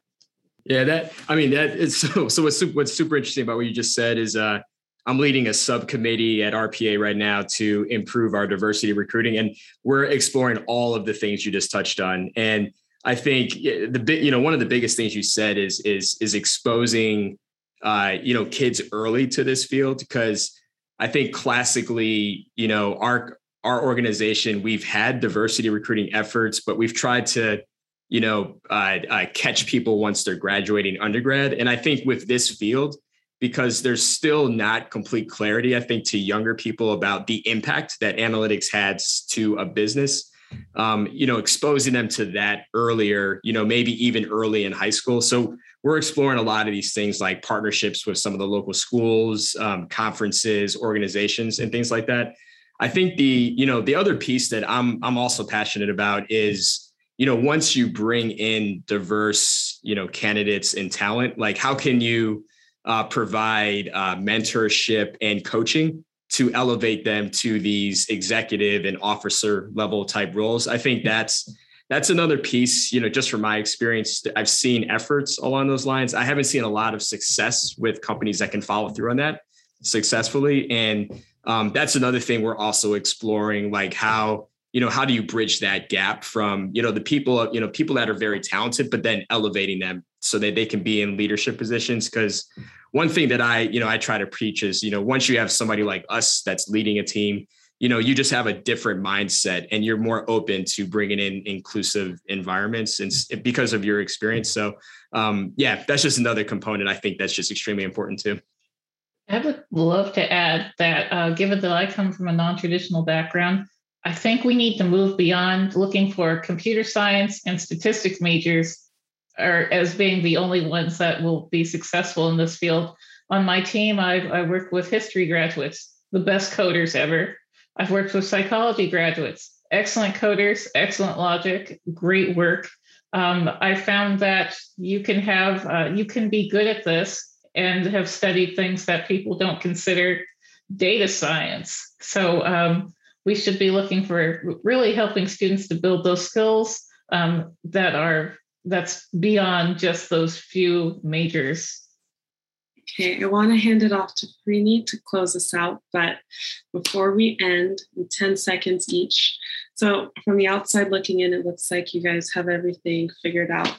yeah that i mean that is so so what's super, what's super interesting about what you just said is uh I'm leading a subcommittee at RPA right now to improve our diversity recruiting, and we're exploring all of the things you just touched on. And I think the big, you know, one of the biggest things you said is is is exposing, uh, you know, kids early to this field because I think classically, you know, our our organization we've had diversity recruiting efforts, but we've tried to you know, uh, uh, catch people once they're graduating undergrad. And I think with this field, because there's still not complete clarity, I think, to younger people about the impact that analytics has to a business. Um, you know, exposing them to that earlier, you know, maybe even early in high school. So we're exploring a lot of these things like partnerships with some of the local schools, um, conferences, organizations, and things like that. I think the, you know, the other piece that I'm I'm also passionate about is, you know, once you bring in diverse, you know, candidates and talent, like how can you uh, provide uh, mentorship and coaching to elevate them to these executive and officer level type roles. I think that's that's another piece, you know, just from my experience, I've seen efforts along those lines. I haven't seen a lot of success with companies that can follow through on that successfully. And um, that's another thing we're also exploring, like how, you know, how do you bridge that gap from, you know, the people, you know, people that are very talented, but then elevating them so that they can be in leadership positions. Cause one thing that I, you know, I try to preach is, you know, once you have somebody like us that's leading a team, you know you just have a different mindset and you're more open to bringing in inclusive environments and because of your experience so um, yeah that's just another component i think that's just extremely important too i would love to add that uh, given that i come from a non-traditional background i think we need to move beyond looking for computer science and statistics majors or as being the only ones that will be successful in this field on my team I've, i work with history graduates the best coders ever I've worked with psychology graduates, excellent coders, excellent logic, great work. Um, I found that you can have, uh, you can be good at this and have studied things that people don't consider data science. So um, we should be looking for really helping students to build those skills um, that are that's beyond just those few majors Okay, I want to hand it off to Freeney to close us out, but before we end, in 10 seconds each. So, from the outside looking in, it looks like you guys have everything figured out,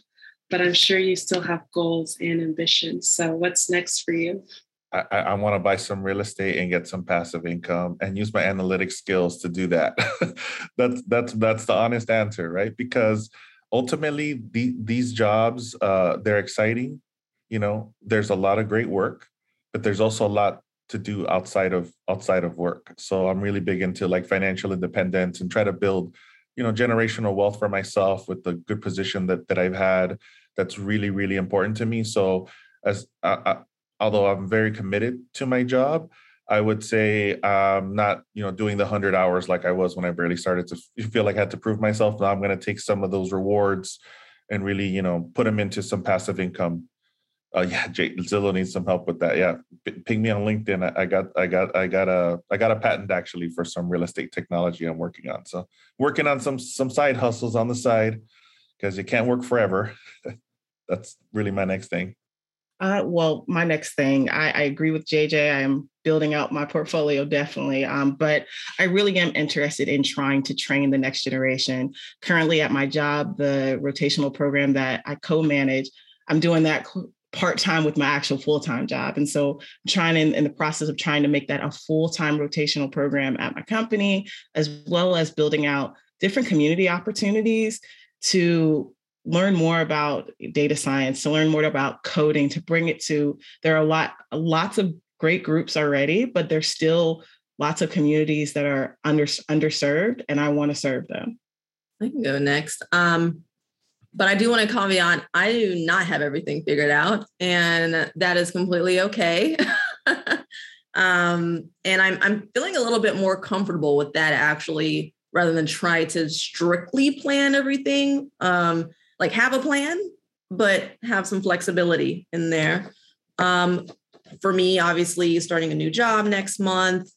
but I'm sure you still have goals and ambitions. So, what's next for you? I, I want to buy some real estate and get some passive income and use my analytic skills to do that. that's that's that's the honest answer, right? Because ultimately, the, these jobs uh, they're exciting, you know there's a lot of great work but there's also a lot to do outside of outside of work. So i'm really big into like financial independence and try to build you know generational wealth for myself with the good position that that i've had. That's really really important to me. So as uh, uh, although i'm very committed to my job i would say i'm not you know doing the 100 hours like i was when i barely started to feel like i had to prove myself now i'm going to take some of those rewards and really you know put them into some passive income Oh yeah, Jake Zillow needs some help with that. Yeah, ping me on LinkedIn. I, I got, I got, I got a, I got a patent actually for some real estate technology I'm working on. So working on some some side hustles on the side because you can't work forever. That's really my next thing. Uh, well, my next thing, I, I, agree with JJ. I am building out my portfolio definitely, um, but I really am interested in trying to train the next generation. Currently, at my job, the rotational program that I co-manage, I'm doing that part time with my actual full time job. And so I'm trying in, in the process of trying to make that a full time rotational program at my company, as well as building out different community opportunities to learn more about data science, to learn more about coding, to bring it to there are a lot lots of great groups already, but there's still lots of communities that are under underserved and I want to serve them. I can go next. Um, but I do want to caveat I do not have everything figured out, and that is completely okay. um, and I'm I'm feeling a little bit more comfortable with that actually, rather than try to strictly plan everything. Um, like have a plan, but have some flexibility in there. Um, for me, obviously, starting a new job next month.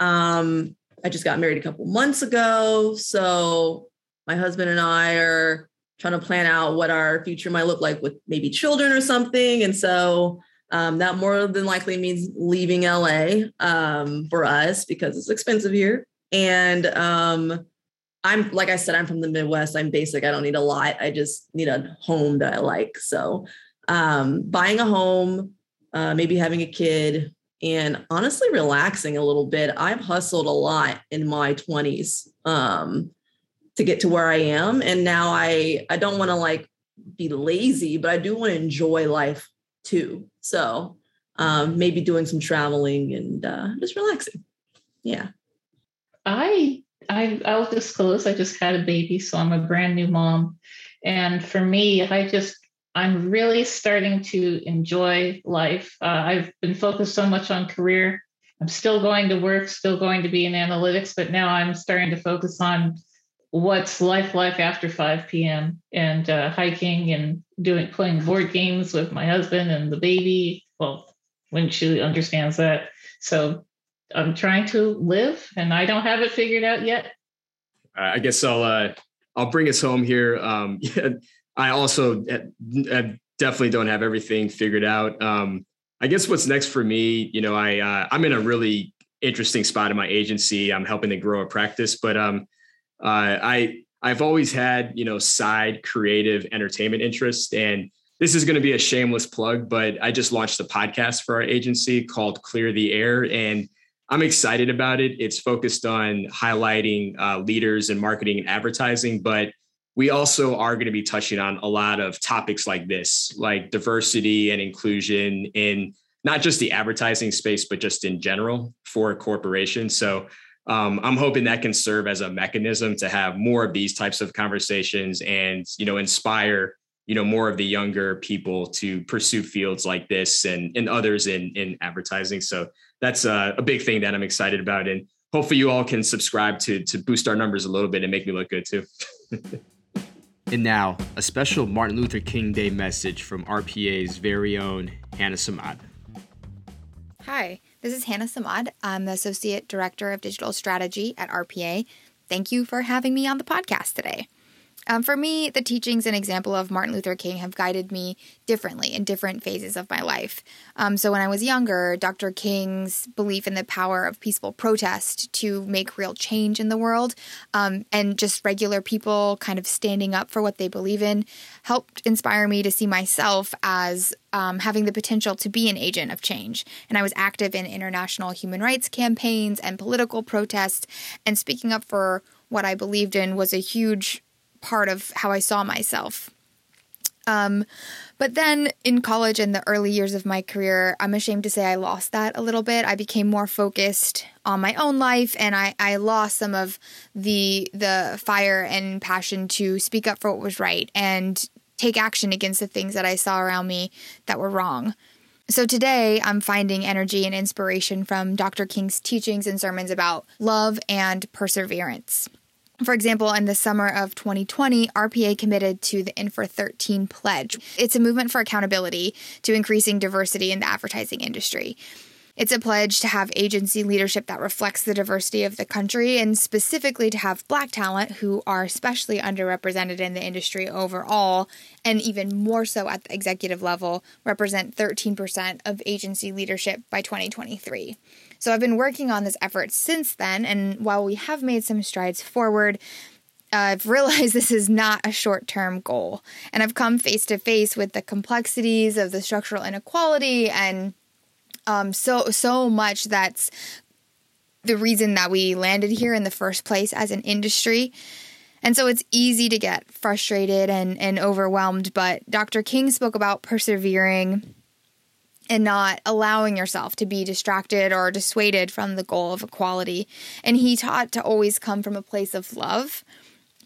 Um, I just got married a couple months ago, so my husband and I are trying to plan out what our future might look like with maybe children or something. And so um, that more than likely means leaving LA um, for us because it's expensive here. And um, I'm, like I said, I'm from the Midwest. I'm basic. I don't need a lot. I just need a home that I like. So um, buying a home, uh, maybe having a kid, and honestly relaxing a little bit. I've hustled a lot in my 20s. Um, to get to where I am. And now I I don't want to like be lazy, but I do want to enjoy life too. So um, maybe doing some traveling and uh, just relaxing. Yeah. I I I'll disclose I just had a baby, so I'm a brand new mom. And for me, I just I'm really starting to enjoy life. Uh, I've been focused so much on career. I'm still going to work, still going to be in analytics, but now I'm starting to focus on what's life like after 5 p.m. and uh, hiking and doing playing board games with my husband and the baby. Well, when she understands that. So I'm trying to live and I don't have it figured out yet. I guess I'll uh, I'll bring us home here. Um, I also definitely don't have everything figured out. Um, I guess what's next for me, you know, I uh, I'm in a really interesting spot in my agency. I'm helping to grow a practice, but um, uh, I I've always had you know side creative entertainment interest, and this is going to be a shameless plug, but I just launched a podcast for our agency called Clear the Air, and I'm excited about it. It's focused on highlighting uh, leaders in marketing and advertising, but we also are going to be touching on a lot of topics like this, like diversity and inclusion in not just the advertising space, but just in general for corporations. So um, I'm hoping that can serve as a mechanism to have more of these types of conversations and you know inspire you know more of the younger people to pursue fields like this and and others in in advertising. So that's a, a big thing that I'm excited about, and hopefully you all can subscribe to to boost our numbers a little bit and make me look good too. And now, a special Martin Luther King Day message from RPA's very own Hannah Samad. Hi, this is Hannah Samad. I'm the Associate Director of Digital Strategy at RPA. Thank you for having me on the podcast today. Um, for me, the teachings and example of Martin Luther King have guided me differently in different phases of my life. Um, so, when I was younger, Dr. King's belief in the power of peaceful protest to make real change in the world um, and just regular people kind of standing up for what they believe in helped inspire me to see myself as um, having the potential to be an agent of change. And I was active in international human rights campaigns and political protests, and speaking up for what I believed in was a huge part of how I saw myself. Um, but then in college and the early years of my career, I'm ashamed to say I lost that a little bit. I became more focused on my own life and I, I lost some of the the fire and passion to speak up for what was right and take action against the things that I saw around me that were wrong. So today I'm finding energy and inspiration from Dr. King's teachings and sermons about love and perseverance. For example, in the summer of 2020, RPA committed to the In for 13 pledge. It's a movement for accountability to increasing diversity in the advertising industry. It's a pledge to have agency leadership that reflects the diversity of the country and specifically to have black talent who are especially underrepresented in the industry overall and even more so at the executive level represent 13% of agency leadership by 2023. So I've been working on this effort since then, and while we have made some strides forward, I've realized this is not a short term goal. And I've come face to face with the complexities of the structural inequality and um, so so much that's the reason that we landed here in the first place as an industry. And so it's easy to get frustrated and, and overwhelmed. But Dr. King spoke about persevering and not allowing yourself to be distracted or dissuaded from the goal of equality. And he taught to always come from a place of love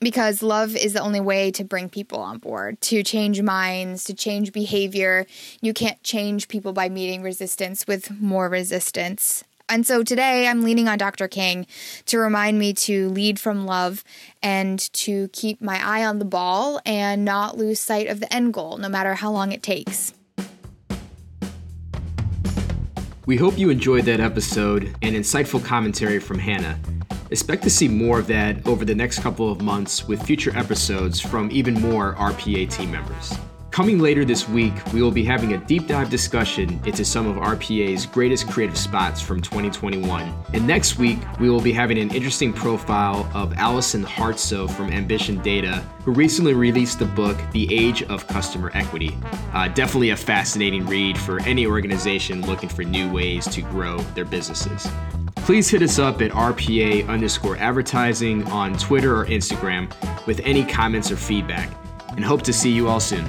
because love is the only way to bring people on board, to change minds, to change behavior. You can't change people by meeting resistance with more resistance. And so today I'm leaning on Dr. King to remind me to lead from love and to keep my eye on the ball and not lose sight of the end goal, no matter how long it takes. We hope you enjoyed that episode and insightful commentary from Hannah. Expect to see more of that over the next couple of months with future episodes from even more RPA team members. Coming later this week, we will be having a deep dive discussion into some of RPA's greatest creative spots from 2021. And next week, we will be having an interesting profile of Allison Hartsoe from Ambition Data, who recently released the book The Age of Customer Equity. Uh, definitely a fascinating read for any organization looking for new ways to grow their businesses. Please hit us up at RPA underscore advertising on Twitter or Instagram with any comments or feedback, and hope to see you all soon.